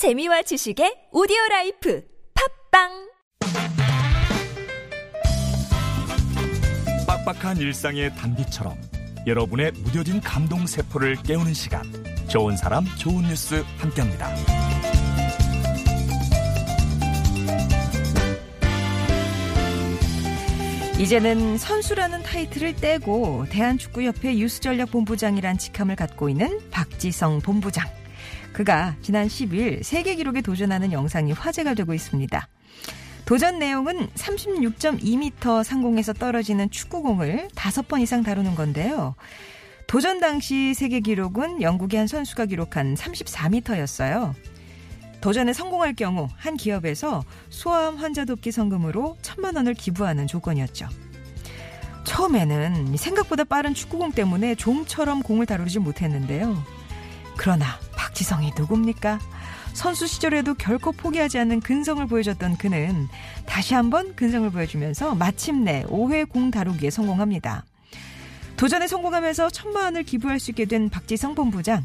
재미와 지식의 오디오 life 팟빵 빡빡한 일상의 단비처럼 여러분의 무뎌진 감동 세포를 깨우는 시간 좋은 사람 좋은 뉴스 함께합니다. 이제는 선수라는 타이틀을 떼고 대한축구협회 youth전략본부장이란 직함을 갖고 있는 박지성 본부장. 그가 지난 10일 세계 기록에 도전하는 영상이 화제가 되고 있습니다. 도전 내용은 36.2m 상공에서 떨어지는 축구공을 5번 이상 다루는 건데요. 도전 당시 세계 기록은 영국의 한 선수가 기록한 34m였어요. 도전에 성공할 경우 한 기업에서 소아암 환자 돕기 성금으로 천만 원을 기부하는 조건이었죠. 처음에는 생각보다 빠른 축구공 때문에 좀처럼 공을 다루지 못했는데요. 그러나 박지성이 누굽니까? 선수 시절에도 결코 포기하지 않는 근성을 보여줬던 그는 다시 한번 근성을 보여주면서 마침내 5회 공 다루기에 성공합니다. 도전에 성공하면서 천만 원을 기부할 수 있게 된 박지성 본부장.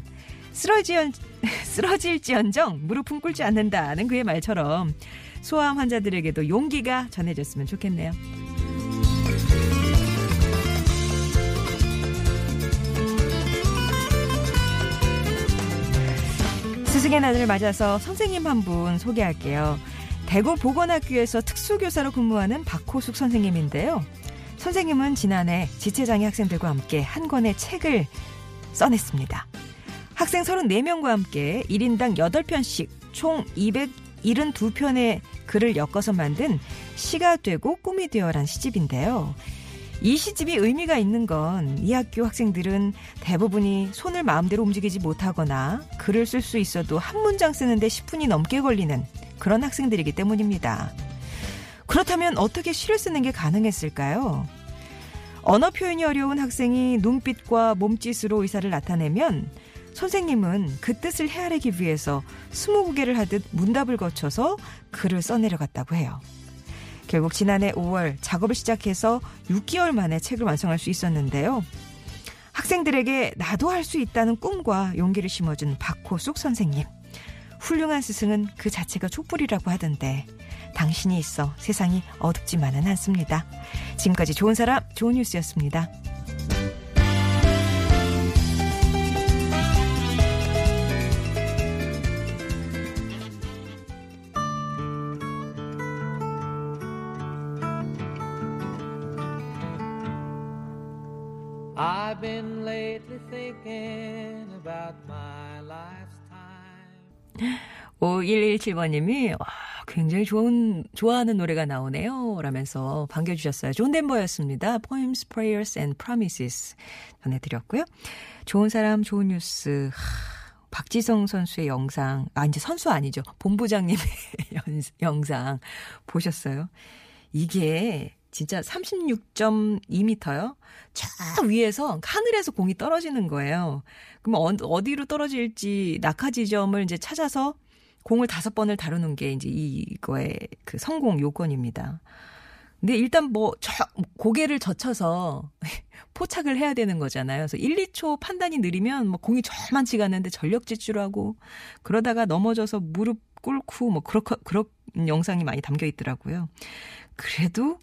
쓰러지언, 쓰러질지언정 무릎은 꿇지 않는다는 그의 말처럼 소아암 환자들에게도 용기가 전해졌으면 좋겠네요. 스승의 날을 맞아서 선생님 한 분 소개할게요. 대구 보건학교에서 특수교사로 근무하는 박호숙 선생님인데요. 선생님은 지난해 지체장애 학생들과 함께 한 권의 책을 써냈습니다. 학생 34명과 함께 1인당 8편씩 총 272편의 글을 엮어서 만든 시가 되고 꿈이 되어란 시집인데요. 이 시집이 의미가 있는 건 이 학교 학생들은 대부분이 손을 마음대로 움직이지 못하거나 글을 쓸 수 있어도 한 문장 쓰는데 10분이 넘게 걸리는 그런 학생들이기 때문입니다. 그렇다면 어떻게 시를 쓰는 게 가능했을까요? 언어 표현이 어려운 학생이 눈빛과 몸짓으로 의사를 나타내면 선생님은 그 뜻을 헤아리기 위해서 스무고개를 하듯 문답을 거쳐서 글을 써내려갔다고 해요. 결국 지난해 5월 작업을 시작해서 6개월 만에 책을 완성할 수 있었는데요. 학생들에게 나도 할 수 있다는 꿈과 용기를 심어준 박호숙 선생님. 훌륭한 스승은 그 자체가 촛불이라고 하던데 당신이 있어 세상이 어둡지만은 않습니다. 지금까지 좋은 사람 좋은 뉴스였습니다. I've been lately thinking about my life's time. 5117번님이 와, 굉장히 좋은 좋아하는 노래가 나오네요. 라면서 반겨주셨어요. 존 덴버였습니다. Poems, Prayers and Promises 전해드렸고요. 좋은 사람, 좋은 뉴스. 하, 박지성 선수의 영상, 아, 이제 선수 아니죠. 본부장님의 영상 보셨어요? 이게 진짜 36.2m요? 저 위에서 하늘에서 공이 떨어지는 거예요. 그럼 어디로 떨어질지 낙하 지점을 이제 찾아서 공을 다섯 번을 다루는 게 이제 이거의 그 성공 요건입니다. 근데 일단 뭐, 저, 고개를 젖혀서 포착을 해야 되는 거잖아요. 그래서 1, 2초 판단이 느리면 뭐 공이 저만치 갔는데 전력 질주하고 그러다가 넘어져서 무릎 꿇고 뭐 그렇, 그런 영상이 많이 담겨 있더라고요. 그래도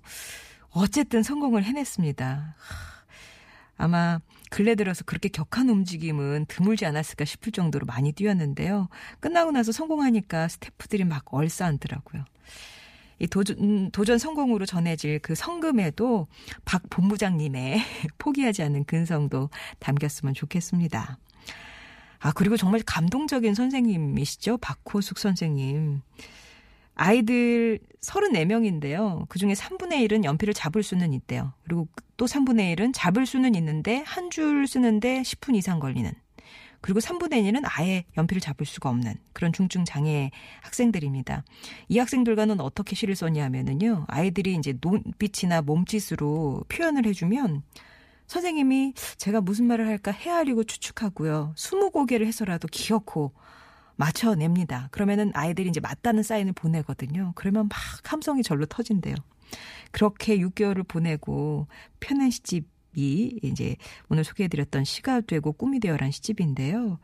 어쨌든 성공을 해냈습니다. 아마 근래 들어서 그렇게 격한 움직임은 드물지 않았을까 싶을 정도로 많이 뛰었는데요. 끝나고 나서 성공하니까 스태프들이 막 얼싸안더라고요. 이 도전, 음, 도전 성공으로 전해질 그 성금에도 박 본부장님의 포기하지 않는 근성도 담겼으면 좋겠습니다. 아, 그리고 정말 감동적인 선생님이시죠? 박호숙 선생님. 아이들 34명인데요. 그 중에 3분의 1은 연필을 잡을 수는 있대요. 그리고 또 3분의 1은 잡을 수는 있는데 한 줄 쓰는데 10분 이상 걸리는. 그리고 3분의 1은 아예 연필을 잡을 수가 없는 그런 중증 장애 학생들입니다. 이 학생들과는 어떻게 시를 썼냐면은요. 아이들이 이제 눈빛이나 몸짓으로 표현을 해주면 선생님이 제가 무슨 말을 할까 헤아리고 추측하고요. 스무 고개를 해서라도 기어코 맞춰냅니다. 그러면은 아이들이 이제 맞다는 사인을 보내거든요. 그러면 막 함성이 절로 터진대요. 그렇게 6개월을 보내고 펴낸 시집이 이제 오늘 소개해드렸던 시가 되고 꿈이 되어란 시집인데요.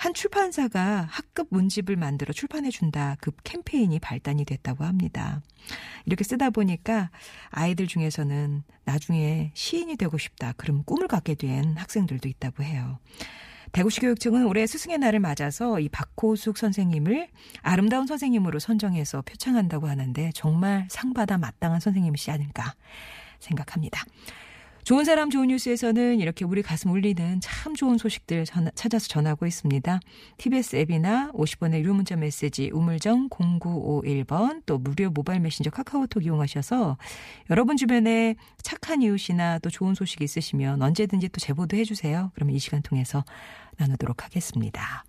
한 출판사가 학급 문집을 만들어 출판해준다. 그 캠페인이 발단이 됐다고 합니다. 이렇게 쓰다 보니까 아이들 중에서는 나중에 시인이 되고 싶다. 그럼 꿈을 갖게 된 학생들도 있다고 해요. 대구시 교육청은 올해 스승의 날을 맞아서 이 박호숙 선생님을 아름다운 선생님으로 선정해서 표창한다고 하는데 정말 상 받아 마땅한 선생님이시 않을까 생각합니다. 좋은 사람 좋은 뉴스에서는 이렇게 우리 가슴 울리는 참 좋은 소식들 전하, 찾아서 전하고 있습니다. TBS 앱이나 50번의 유료 문자 메시지 우물정 0951번 또 무료 모바일 메신저 카카오톡 이용하셔서 여러분 주변에 착한 이웃이나 또 좋은 소식 있으시면 언제든지 또 제보도 해주세요. 그러면 이 시간 통해서 나누도록 하겠습니다.